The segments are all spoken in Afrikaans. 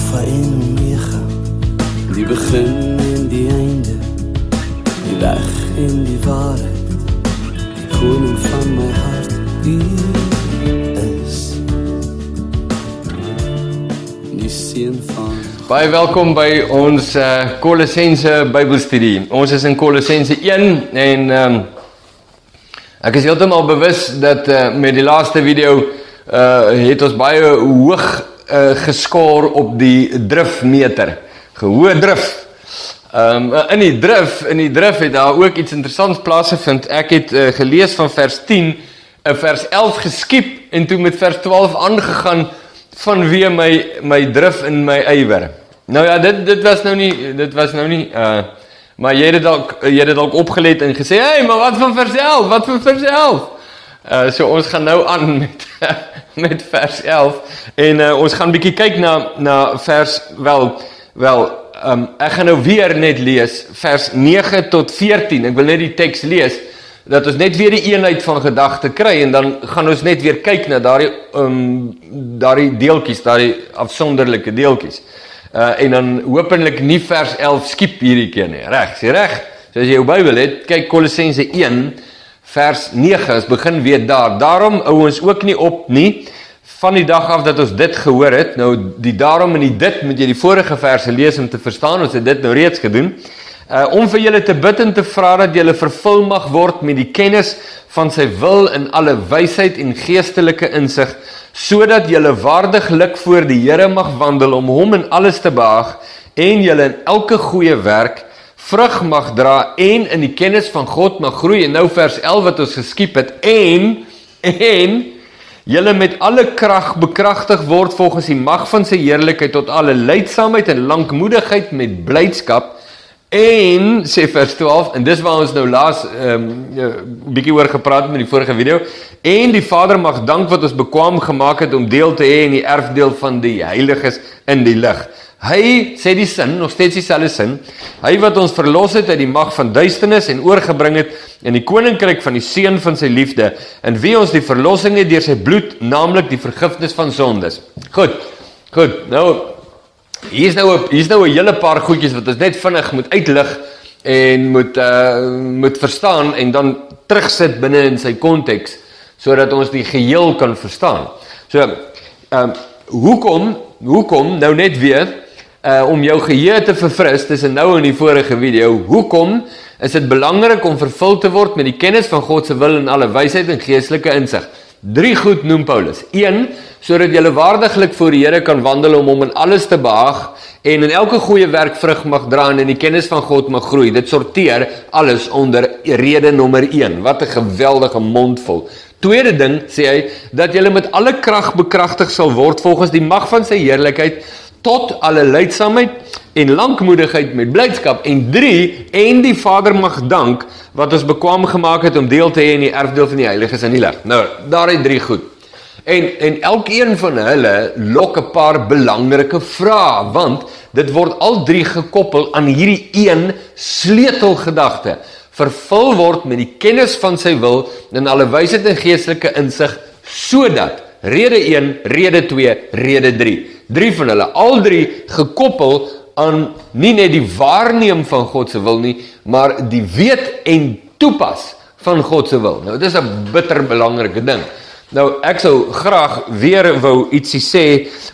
Alpha en Omega, die begin en die einde, die weg en die waarheid, die koning van my hart, die is. Die seun van Baie welkom by ons uh, Kolossense Bybelstudie. Ons is in Kolossense 1 en ehm um, ek is heeltemal bewus dat uh, met die laaste video uh het ons baie hoog uh, geskoor op die drifmeter. Gehoor drif. Ehm um, in die drif, in die drif het daar ook iets interessants plaasgevind. Ek het uh, gelees van vers 10, 'n uh, vers 11 geskiep en toe met vers 12 aangegaan vanweë my my drif in my ywer. Nou ja, dit dit was nou nie dit was nou nie uh maar jy het dit dalk jy het dit dalk opgelet en gesê, "Hey, maar wat van vers 11? Wat van vers 11?" Uh so ons gaan nou aan met met vers 11 en uh, ons gaan bietjie kyk na na vers wel wel um ek gaan nou weer net lees vers 9 tot 14. Ek wil net die teks lees dat ons net weer die eenheid van gedagte kry en dan gaan ons net weer kyk na daardie um daardie deeltjies, daardie afsonderlike deeltjies. Uh en dan hopelik nie vers 11 skiep hierdie keer nie. Reg, sê reg. So as jy jou Bybel het, kyk Kolossense 1 vers 9. Ons begin weer daar. Daarom hou ons ook nie op nie van die dag af dat ons dit gehoor het. Nou die daarom en die dit moet jy die vorige verse lees om te verstaan. Ons het dit nou reeds gedoen. Uh om vir julle te bid en te vra dat julle vervul mag word met die kennis van sy wil in alle wysheid en geestelike insig sodat julle waardiglik voor die Here mag wandel om hom in alles te behaag en julle in elke goeie werk vrug mag dra en in die kennis van God mag groei. En nou vers 11 wat ons geskiep het en en julle met alle krag bekragtig word volgens die mag van sy heerlikheid tot alle leidsaamheid en lankmoedigheid met blydskap En sê vers 12 en dis waar ons nou laas 'n um, ehm, bietjie oor gepraat het in die vorige video en die Vader mag dank wat ons bekwam gemaak het om deel te hê in die erfdeel van die heiliges in die lig. Hy sê die sin nog steeds dieselfde sin. Hy wat ons verlos het uit die mag van duisternis en oorgebring het in die koninkryk van die seun van sy liefde en wie ons die verlossing het deur sy bloed, naamlik die vergifnis van sondes. Goed. Goed. Nou Hier's nou 'n hier's nou 'n hele paar goedjies wat ons net vinnig moet uitlig en moet uh moet verstaan en dan terugsit binne in sy konteks sodat ons die geheel kan verstaan. So, ehm um, hoekom hoekom nou net weer uh om jou geheue te verfris tussen nou en die vorige video, hoekom is dit belangrik om vervul te word met die kennis van God se wil en alle wysheid en geestelike insig? Drie goed noem Paulus. 1 sodat jy waardiglik voor die Here kan wandel om hom in alles te behaag en in elke goeie werk vrug mag dra en in die kennis van God mag groei. Dit sorteer alles onder rede nommer 1. Wat 'n geweldige mondvol. Tweede ding sê hy dat jy met alle krag bekragtig sal word volgens die mag van sy heerlikheid tot alle leidsaamheid en lankmoedigheid met blydskap en 3 en die Vader mag dank wat ons bekwam gemaak het om deel te hê in die erfdeel van die heiliges in die lig. Nou, daar is drie goed. En en elkeen van hulle lok 'n paar belangrike vrae want dit word al drie gekoppel aan hierdie een sleutelgedagte vervul word met die kennis van sy wil in alle wysheid en geestelike insig sodat rede 1 rede 2 rede 3 drie van hulle al drie gekoppel aan nie net die waarneem van God se wil nie maar die weet en toepas van God se wil nou dit is 'n bitter belangrike ding Nou ek sou graag weer wou ietsie sê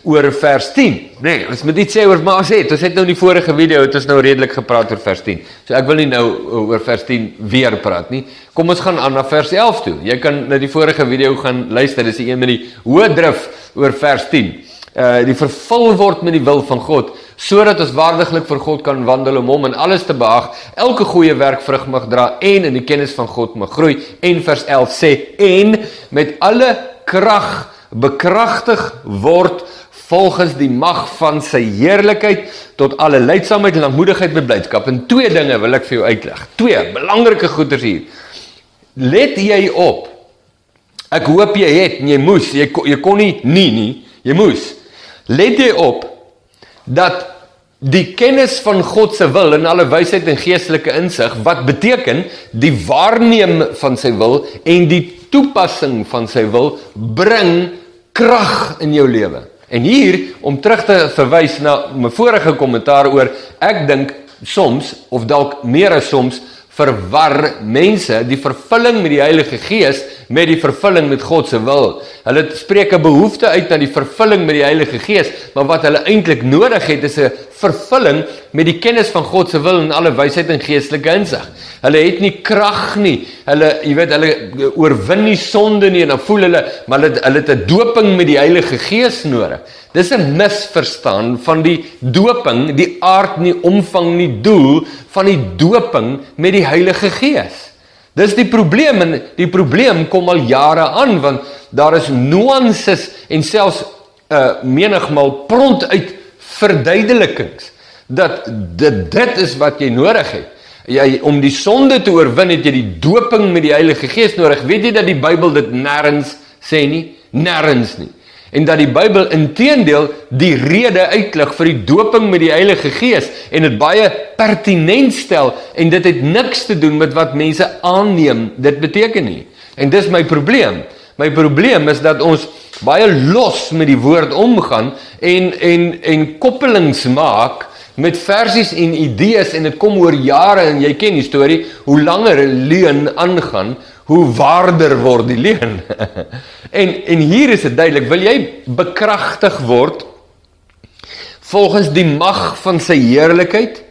oor vers 10. Nee, ons moet iets sê oor maar sê, ons het nou in die vorige video het ons nou redelik gepraat oor vers 10. So ek wil nie nou oor vers 10 weer praat nie. Kom ons gaan aan na vers 11 toe. Jy kan na die vorige video gaan luister, dis die een met die hoë drif oor vers 10. Uh die vervul word met die wil van God sodat ons waardiglik vir God kan wandel om hom in alles te behaag, elke goeie werk vrug mag dra en in die kennis van God mag groei. En vers 11 sê en met alle krag bekragtig word volgens die mag van sy heerlikheid tot alle leidsaamheid en lankmoedigheid met blydskap. En twee dinge wil ek vir jou uitleg. Twee belangrike goeders hier. Let jy op. Ek hoop jy het, jy moes, jy jy kon nie nie nie, jy moes. Let jy op dat die kennis van God se wil en alle wysheid en geestelike insig wat beteken die waarneem van sy wil en die toepassing van sy wil bring krag in jou lewe. En hier om terug te verwys na my vorige kommentaar oor ek dink soms of dalk meer as soms verwar mense die vervulling met die Heilige Gees met die vervulling met God se wil. Hulle spreek 'n behoefte uit na die vervulling met die Heilige Gees, maar wat hulle eintlik nodig het is 'n vervulling met die kennis van God se wil en alle wysheid en geestelike insig. Hulle het nie krag nie. Hulle, jy weet, hulle oorwin nie sonde nie en dan voel hulle maar hulle hulle het 'n doping met die Heilige Gees nodig. Dis 'n misverstaan van die doping, die aard nie, omvang nie, doel van die doping met die Heilige Gees. Dis die probleem en die probleem kom al jare aan want daar is nuances en selfs uh menigmal pront uit verduidelikings dat dit dit is wat jy nodig het. Jy om die sonde te oorwin het jy die doping met die Heilige Gees nodig. Weet jy dat die Bybel dit nêrens sê nie? Nêrens nie. En dat die Bybel inteendeel die rede uitlig vir die doping met die Heilige Gees en dit baie pertinent stel en dit het niks te doen met wat mense aanneem. Dit beteken nie. En dis my probleem. My probleem is dat ons baie los met die woord omgaan en en en koppelings maak met versies en idees en dit kom oor jare en jy ken die storie hoe langer 'n leuen aangaan hoe waarder word die leuen en en hier is dit duidelik wil jy bekragtig word volgens die mag van sy heerlikheid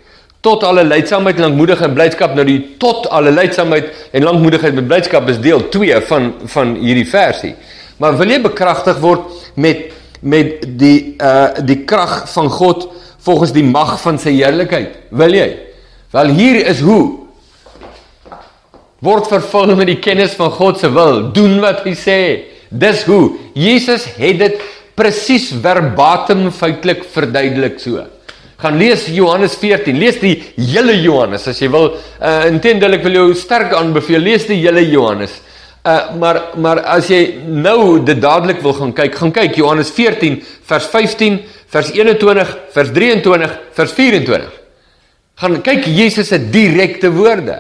tot alle leidsaamheid lankmoedigheid en blydskap nou die tot alle leidsaamheid en lankmoedigheid met blydskap is deel 2 van van hierdie versie Maar wil jy bekragtig word met met die uh die krag van God volgens die mag van sy heerlikheid? Wil jy? Wel hier is hoe word vervul met die kennis van God se wil, doen wat hy sê. Dis hoe. Jesus het dit presies verbatim feitelik verduidelik so. Gaan lees Johannes 14. Lees die hele Johannes as jy wil. Uh intendeel ek wil jou sterk aanbeveel lees die hele Johannes. Uh maar maar as jy nou dit dadelik wil gaan kyk, gaan kyk Johannes 14 vers 15, vers 21, vers 23, vers 24. Gaan kyk Jesus se direkte woorde.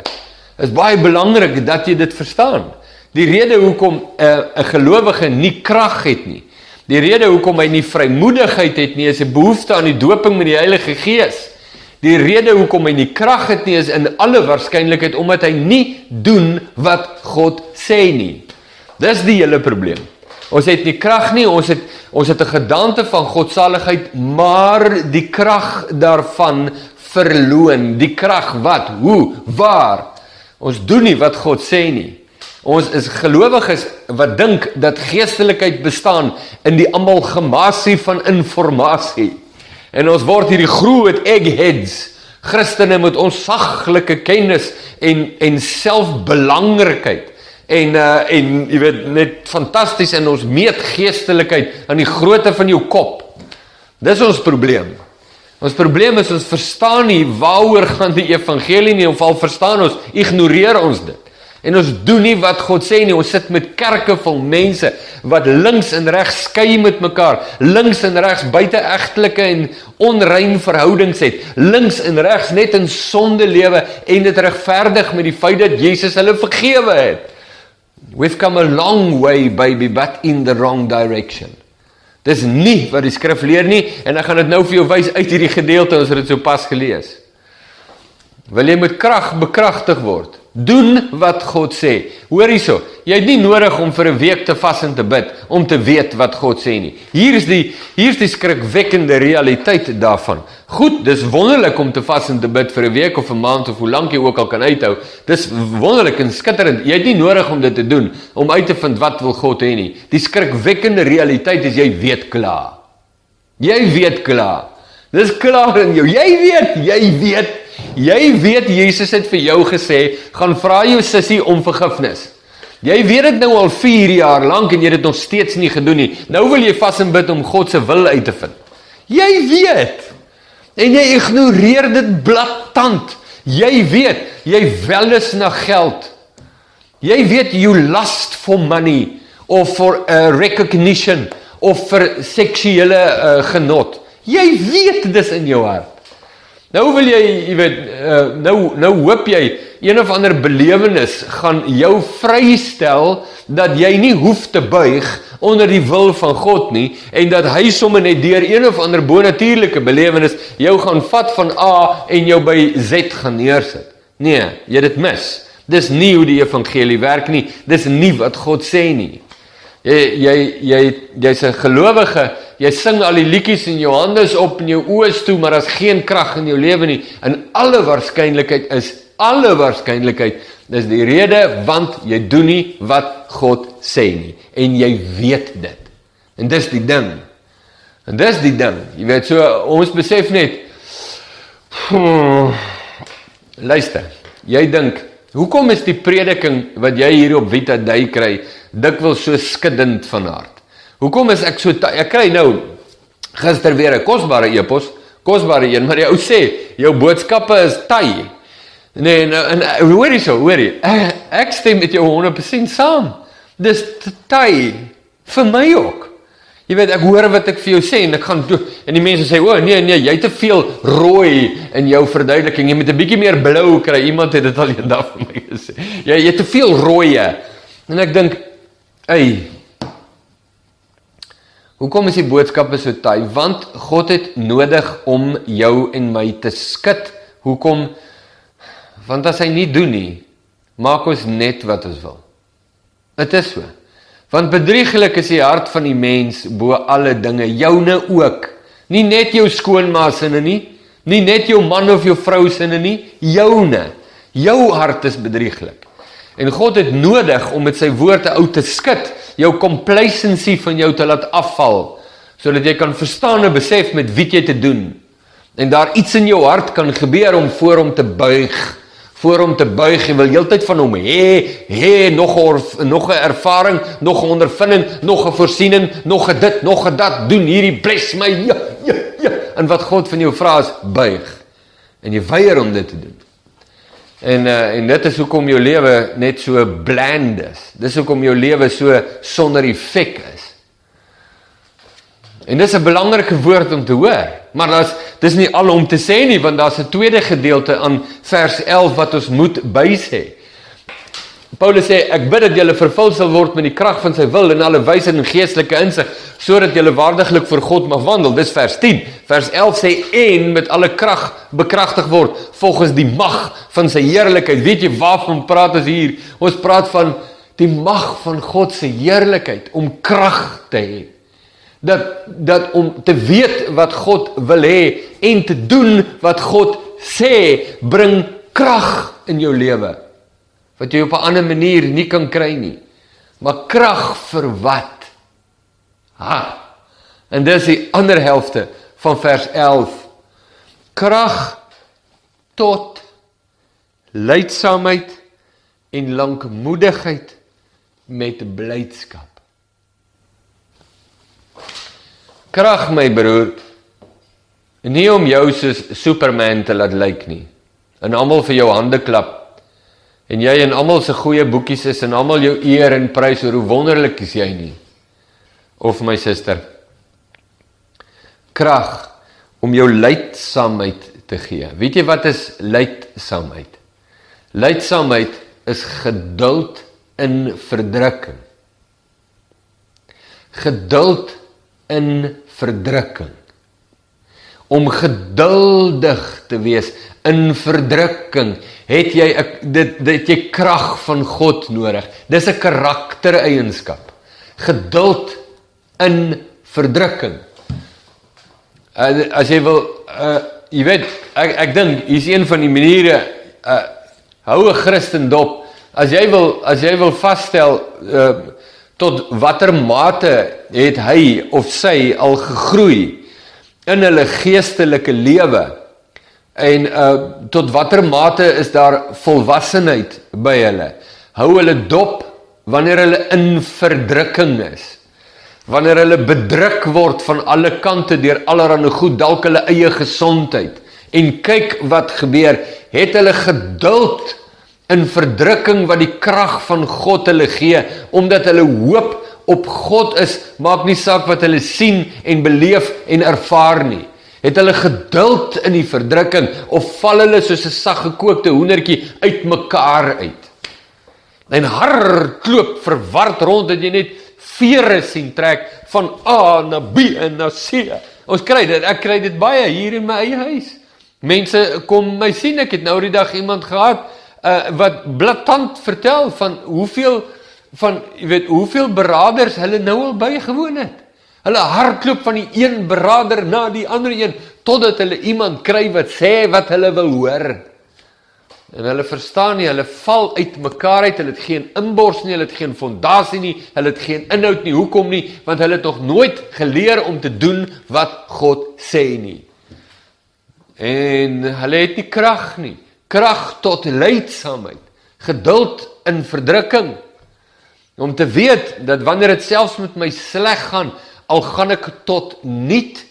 Is baie belangrik dat jy dit verstaan. Die rede hoekom 'n uh, 'n gelowige nie krag het nie. Die rede hoekom hy nie vrymoedigheid het nie, is 'n behoefte aan die doping met die Heilige Gees. Die rede hoekom hy nie krag het nie is in alle waarskynlikheid omdat hy nie doen wat God sê nie. Dis die hele probleem. Ons het nie krag nie, ons het ons het 'n gedagte van godsaligheid, maar die krag daarvan verloon. Die krag wat? Hoe? Waar? Ons doen nie wat God sê nie. Ons is gelowiges wat dink dat geestelikheid bestaan in die amalgamasie van inligting. En ons word hierdie groot eggheads, Christene met ons saglike kennis en en selfbelangrikheid en uh en jy weet net fantasties in ons meet geestelikheid aan die grootte van jou kop. Dis ons probleem. Ons probleem is ons verstaan nie waaroor gaan die evangelie nie of al verstaan ons, ignoreer ons dit. En ons doen nie wat God sê nie. Ons sit met kerke vol mense wat links en regs skei met mekaar, links en regs buiteegtelike en onrein verhoudings het, links en regs net in sonde lewe en dit regverdig met die feit dat Jesus hulle vergewe het. We've come a long way baby but in the wrong direction. Dis nie wat die skrif leer nie en ek gaan dit nou vir jou wys uit hierdie gedeelte ons het dit sopas gelees. Wil jy met krag bekragtig word? Doen wat God sê. Hoor hierso, jy het nie nodig om vir 'n week te vas en te bid om te weet wat God sê nie. Hier is die hier is die skrikwekkende realiteit daarvan. Goed, dis wonderlik om te vas en te bid vir 'n week of 'n maand of hoe lank jy ook al kan uithou. Dis wonderlik en skitterend. Jy het nie nodig om dit te doen om uit te vind wat wil God hê nie. Die skrikwekkende realiteit is jy weet klaar. Jy weet klaar. Dis klaar in jou. Jy weet, jy weet Jy weet Jesus het vir jou gesê, gaan vra jou sussie om vergifnis. Jy weet dit nou al 4 jaar lank en jy het dit nog steeds nie gedoen nie. Nou wil jy vas en bid om God se wil uit te vind. Jy weet. En jy ignoreer dit blaatant. Jy weet, jy welis na geld. Jy weet you lust for money of for a recognition of vir seksuele uh, genot. Jy weet dis in jou hart. Nou wil jy, jy weet, uh, nou nou hoop jy een of ander belewenis gaan jou vrystel dat jy nie hoef te buig onder die wil van God nie en dat hy sommer net deur een of ander bonatuurlike belewenis jou gaan vat van A en jou by Z gaan neersit. Nee, jy dit mis. Dis nie hoe die evangelie werk nie. Dis nie wat God sê nie. Jy jy jy jy's 'n gelowige, jy sing al die liedjies en jou hande is op en jou oë is toe, maar daar's geen krag in jou lewe nie. In alle waarskynlikheid is alle waarskynlikheid dis die rede want jy doen nie wat God sê nie en jy weet dit. En dis die ding. En dis die ding. Jy weet so ons besef net hmm, luister. Jy dink Hoekom is die prediking wat jy hier op Vita Day kry dikwels so skiddend van hart? Hoekom is ek so ek kry nou gister weer 'n kosbare epos, kosbare een, maar die ou sê jou boodskappe is taai. Nee, nou en hoor jy so, hoor jy? Ek, ek stem met jou 100% saam. Dis taai vir my ook. Jy weet ek hoor wat ek vir jou sê en ek gaan toe en die mense sê o nee nee jy het te veel rooi in jou verduideliking. Jy moet 'n bietjie meer blou kry. Iemand het dit al eendag vir my gesê. Jy jy het te veel rooie. En ek dink ey hoekom is die boodskappe so taai? Want God het nodig om jou en my te skud. Hoekom want as hy nie doen nie maak ons net wat ons wil dit is so Want bedrieglik is die hart van die mens bo alle dinge, joune ook. Nie net jou skoonma sinne nie, nie net jou man of jou vrou sinne nie, joune. Jou hart is bedrieglik. En God het nodig om met sy woorde uit te skud, jou complacency van jou te laat afval, sodat jy kan verstaan en besef met wie jy te doen. En daar iets in jou hart kan gebeur om voor hom te buig voor hom te buig en wil heeltyd van hom hê, hê nog or, nog 'n ervaring, nog 'n ondervinding, nog 'n voorsiening, nog 'n dit, nog 'n dat, doen hierdie bless my. Ja, ja, ja. En wat God van jou vra is buig. En jy weier om dit te doen. En uh, en dit is hoekom jou lewe net so bland is. Dis hoekom jou lewe so sonder effek is. En dis 'n belangrike woord om te hoor. Maar daar's dis nie al om te sê nie want daar's 'n tweede gedeelte aan vers 11 wat ons moet bysê. Paulus sê ek bid dat julle vervul sal word met die krag van sy wil en alle wysheid en geestelike insig sodat julle waardiglik voor God mag wandel. Dis vers 10. Vers 11 sê en met alle krag bekragtig word volgens die mag van sy heerlikheid. Weet jy waarvan praat ons hier? Ons praat van die mag van God se heerlikheid om krag te hê dat dat om te weet wat God wil hê en te doen wat God sê bring krag in jou lewe wat jy op 'n ander manier nie kan kry nie. Maar krag vir wat? Ha. En dis die ander helfte van vers 11 krag tot leidsaamheid en lankmoedigheid met blydskap krag my broer. Nie om jou soos superman te laat lyk nie. En almal vir jou hande klap. En jy en almal se goeie boekies is en almal jou eer en prys oor hoe wonderlik is jy nie. Of my suster krag om jou leidsaamheid te gee. Weet jy wat is leidsaamheid leidsaamheid is geduld in verdrukking. Geduld in verdrukking. Om geduldig te wees in verdrukking, het jy ek dit dit jy krag van God nodig. Dis 'n karaktereienskap. Geduld in verdrukking. Uh, as jy wil uh jy weet ek ek dink hier's een van die maniere uh hou 'n Christen dop. As jy wil as jy wil vasstel uh tot watter mate het hy of sy al gegroei in hulle geestelike lewe en uh tot watter mate is daar volwassenheid by hulle? Hou hulle dop wanneer hulle in verdrukking is wanneer hulle bedruk word van alle kante deur allerlei goed dalk hulle eie gesondheid. En kyk wat gebeur. Het hulle geduld in verdrukking wat die krag van God hulle gee omdat hulle hoop op God is maak nie saak wat hulle sien en beleef en ervaar nie Het hulle geduld in die verdrukking of val hulle soos 'n sag gekookte hoendertjie uitmekaar uit? En hardloop verward rond dat jy net vere sien trek van A na B en na C. Ons kry dit, ek kry dit baie hier in my eie huis. Mense kom my sien, ek het nou die dag iemand gehad uh, wat blaatant vertel van hoeveel van jy weet hoeveel beraders hulle nou al bygewoon het. Hulle hardloop van die een berader na die ander een totdat hulle iemand kry wat sê wat hulle wil hoor. En hulle verstaan nie, hulle val uit mekaar uit, hulle het geen inbors nie, hulle het geen fondasie nie, hulle het geen inhoud nie. Hoekom nie? Want hulle het nog nooit geleer om te doen wat God sê nie. En hulle het nie krag nie. Krag tot leidsaamheid, geduld in verdrukking. Om te weet dat wanneer dit selfs met my sleg gaan, al gaan ek tot niet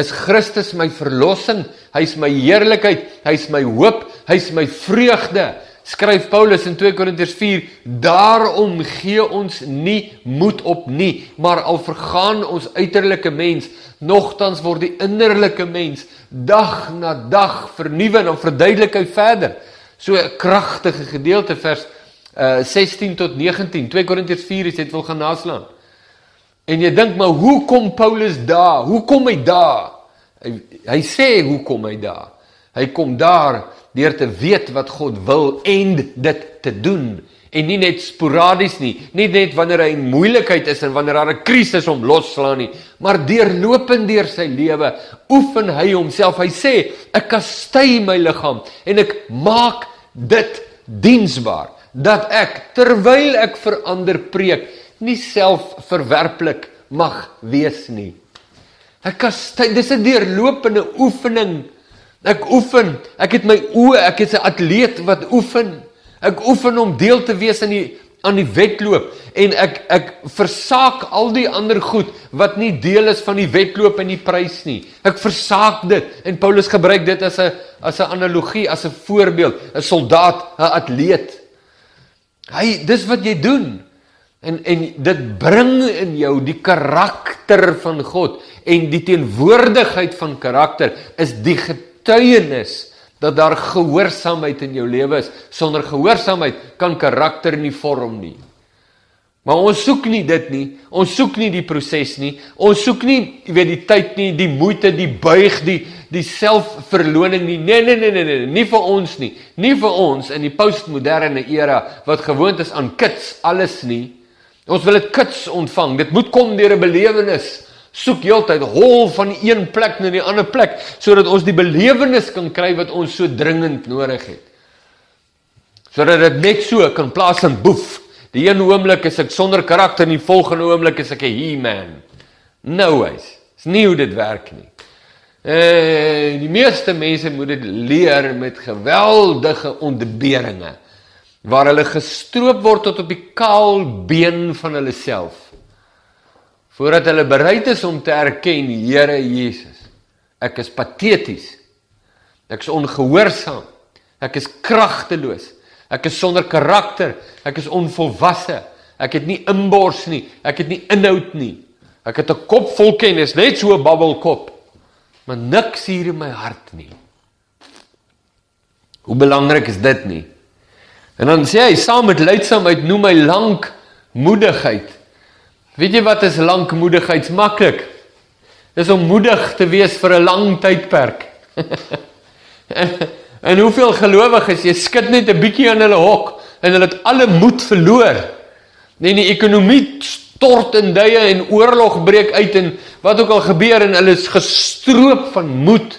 is Christus my verlossing, hy's my heerlikheid, hy's my hoop, hy's my vreugde. Skryf Paulus in 2 Korintiërs 4: Daarom gee ons nie moed op nie, maar al vergaan ons uiterlike mens, nogtans word die innerlike mens dag na dag vernuwe en verduidelik hy verder. So 'n kragtige gedeelte vers uh 16 tot 19, 2 Korintiërs 4 is dit wil gaan naslaan. En jy dink maar hoe kom Paulus daar? Hoe kom hy daar? Hy, hy sê hoe kom hy daar? Hy kom daar deur te weet wat God wil en dit te doen en nie net sporadies nie, nie net wanneer hy in moeilikheid is en wanneer daar 'n krisis hom losslaan nie, maar deurlopend deur sy lewe oefen hy homself. Hy sê, ek kastei my liggaam en ek maak dit diensbaar dat ek terwyl ek vir ander preek nie self verwerplik mag wees nie. Ek kastei, dis 'n deurlopende oefening. Ek oefen. Ek het my oë, ek is 'n atleet wat oefen. Ek oefen om deel te wees aan die aan die wedloop en ek ek versaak al die ander goed wat nie deel is van die wedloop en die prys nie. Ek versaak dit en Paulus gebruik dit as 'n as 'n analogie, as 'n voorbeeld, 'n soldaat, 'n atleet. Hy dis wat jy doen. En en dit bring in jou die karakter van God en die teenwoordigheid van karakter is die getuienis dat daar gehoorsaamheid in jou lewe is. Sonder gehoorsaamheid kan karakter nie vorm nie. Maar ons soek nie dit nie. Ons soek nie die proses nie. Ons soek nie, jy weet, die tyd nie, die moeite, die buig, die die selfverloning nie. Nee, nee, nee, nee, nee, nie vir ons nie. Nie vir ons in die postmoderne era wat gewoond is aan kits alles nie. Ons wil dit kits ontvang. Dit moet kom deur 'n belewenis. Soek heeltyd hol van een plek na die ander plek sodat ons die belewenis kan kry wat ons so dringend nodig het. Sodat dit net so kan plaas in boef. Die een oomblik is ek sonder karakter en die volgende oomblik is ek 'n he-man. Nou is. Dis nie hoe dit werk nie. Eh die meeste mense moet dit leer met geweldige ontberinge waar hulle gestroop word tot op die kaal been van hulle self voordat hulle bereid is om te erken Here Jesus ek is pateties. Ek is ongehoorsaam ek is kragteloos. Ek is sonder karakter. Ek is onvolwasse. Ek het nie inbors nie. Ek het nie inhoud nie. Ek het 'n kop vol kennis net so 'n babbelkop. Maar niks hier in my hart nie. Hoe belangrik is dit nie? En dan sê hy saam met leidsaamheid noem hy lankmoedigheid. Weet jy wat is lankmoedigheid? Maklik. Dis om moedig te wees vir 'n lang tydperk. en, en hoeveel gelowiges, jy skud net 'n bietjie aan hulle hok en hulle het alle moed verloor. Nee, die ekonomie stort in duie en oorlog breek uit en wat ook al gebeur en hulle is gestroop van moed.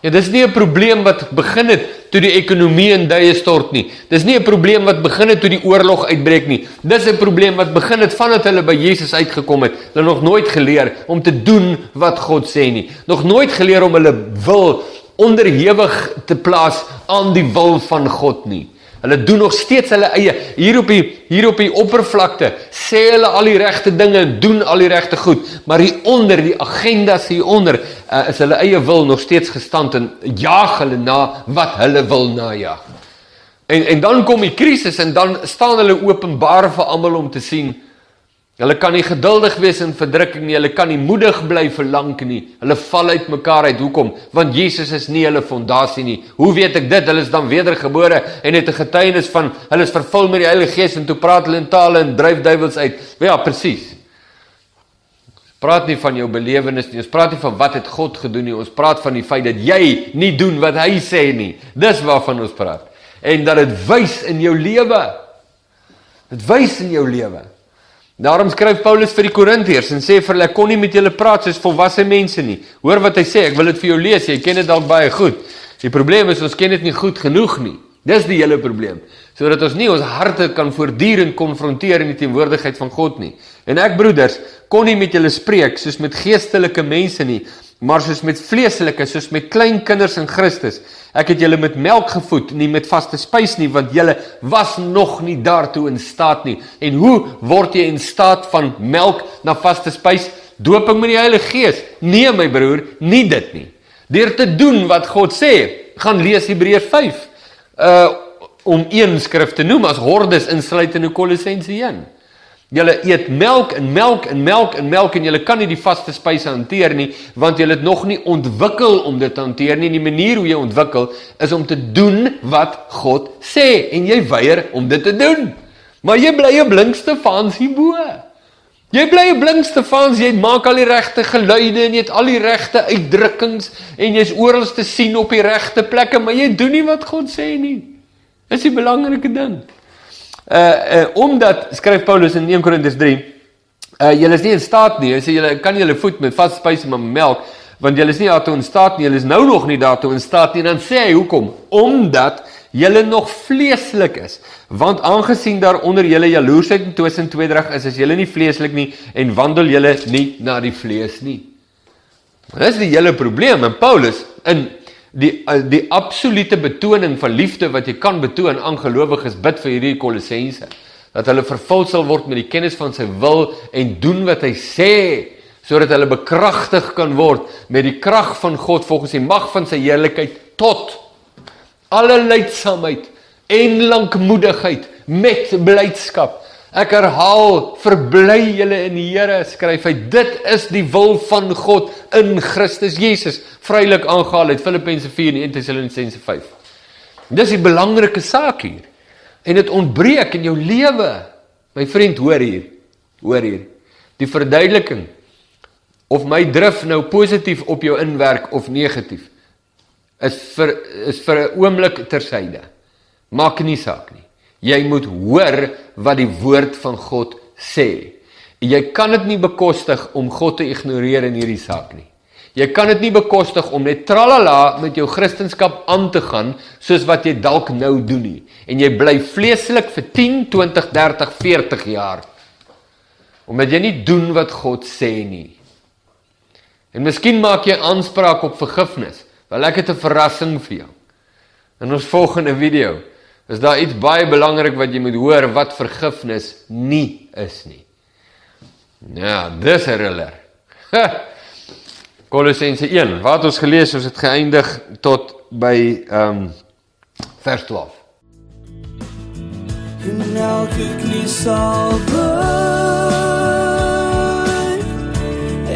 Ja, dis nie 'n probleem wat begin het toe die ekonomie in duie stort nie. Dis nie 'n probleem wat begin het toe die oorlog uitbreek nie. Dis 'n probleem wat begin het vandat hulle by Jesus uitgekom het. Hulle nog nooit geleer om te doen wat God sê nie. Nog nooit geleer om hulle wil onderhewig te plaas aan die wil van God nie. Hulle doen nog steeds hulle eie hier op die hier op die oppervlakte sê hulle al die regte dinge en doen al die regte goed, maar hier onder die agendas hier onder uh, is hulle eie wil nog steeds gestand en jaag hulle na wat hulle wil najag. En en dan kom die krisis en dan staan hulle openbaar vir almal om te sien Hulle kan nie geduldig wees in verdrukking nie. Hulle kan nie moedig bly vir lank nie. Hulle val uit mekaar uit. Hoekom? Want Jesus is nie hulle fondasie nie. Hoe weet ek dit? Hulle is dan wedergebore en het 'n getuienis van hulle is vervul met die Heilige Gees en toe praat hulle in tale en dryf duiwels uit. Ja, presies. Praat nie van jou belewenis nie. Ons praat nie van wat het God gedoen nie. Ons praat van die feit dat jy nie doen wat hy sê nie. Dis waarvan ons praat. En dat dit wys in jou lewe. Dit wys in jou lewe. Daarom skryf Paulus vir die Korintiërs en sê vir hulle kon nie met julle praat soos volwasse mense nie. Hoor wat hy sê, ek wil dit vir jou lees. Jy ken dit dalk baie goed. Die probleem is ons ken dit nie goed genoeg nie. Dis die hele probleem. Sodat ons nie ons harte kan voortdurend konfronteer in die teenwoordigheid van God nie. En ek broeders, kon nie met julle spreek soos met geestelike mense nie, maar soos met vleeslike, soos met klein kinders in Christus. Ek het julle met melk gevoed, nie met vaste spys nie, want julle was nog nie daartoe in staat nie. En hoe word jy in staat van melk na vaste spys? Doping met die Heilige Gees. Nee my broer, nie dit nie. Deur te doen wat God sê. Gaan lees Hebreërs 5. Uh om een skrif te noem as hordes insluit in Kolossense 1. Julle eet melk en melk en melk en melk en julle kan nie die vaste spyse hanteer nie want julle het nog nie ontwikkel om dit te hanteer nie. Die manier hoe jy ontwikkel is om te doen wat God sê en jy weier om dit te doen. Maar jy bly 'n blinkste fans hierbo. Jy bly 'n blinkste fans, jy maak al die regte geluide en jy het al die regte uitdrukkings en jy's oral te sien op die regte plekke, maar jy doen nie wat God sê nie. Dis die belangrike ding uh, uh omdat skryf Paulus in 1 Korintiërs 3 uh julle is nie in staat nie. Hy sê julle kan julle voed met vaste spyse maar melk want julle is nie daartoe in staat nie. Julle is nou nog nie daartoe in staat nie. Dan sê hy hoekom? Omdat julle nog vleeslik is. Want aangesien daar onder julle jaloersheid en twis en tweedrag is is julle nie vleeslik nie en wandel julle nie na die vlees nie. Dis die hele probleem en Paulus in die eh, die absolute betoning van liefde wat jy kan betoon aan gelowiges bid vir hierdie kolossense. Dat hulle vervul sal word met die kennis van sy wil en doen wat hy sê sodat hulle bekragtig kan word met die krag van God volgens die mag van sy heerlikheid tot alle lydsaamheid en lankmoedigheid met blydskap Ek herhaal, verbly julle in die Here, skryf hy. Dit is die wil van God in Christus Jesus. Vrylik aangehaal uit Filippense 4 en 1 Tessalonisense 5. Dis die belangrike saak hier. En dit ontbreek in jou lewe. My vriend, hoor hier. Hoor hier. Die verduideliking of my drif nou positief op jou inwerk of negatief is vir is vir 'n oomblik tersyde. Maak nie saak nie. Jy moet hoor wat die woord van God sê. Jy kan dit nie bekostig om God te ignoreer in hierdie saak nie. Jy kan dit nie bekostig om net tralala met jou kristendom aan te gaan soos wat jy dalk nou doen nie. En jy bly vleeslik vir 10, 20, 30, 40 jaar. Omdat jy nie doen wat God sê nie. En miskien maak jy aanspraak op vergifnis. Wel ek het 'n verrassing vir jou. In ons volgende video is daar iets baie belangrik wat jy moet hoor wat vergifnis nie is nie. Ja, dis 'n riller. Kolossense 1. Wat ons gelees, ons het geëindig tot by ehm um, vers 12. En elke knie sal buig,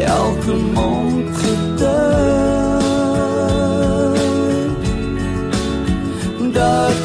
elke mond getuig, dat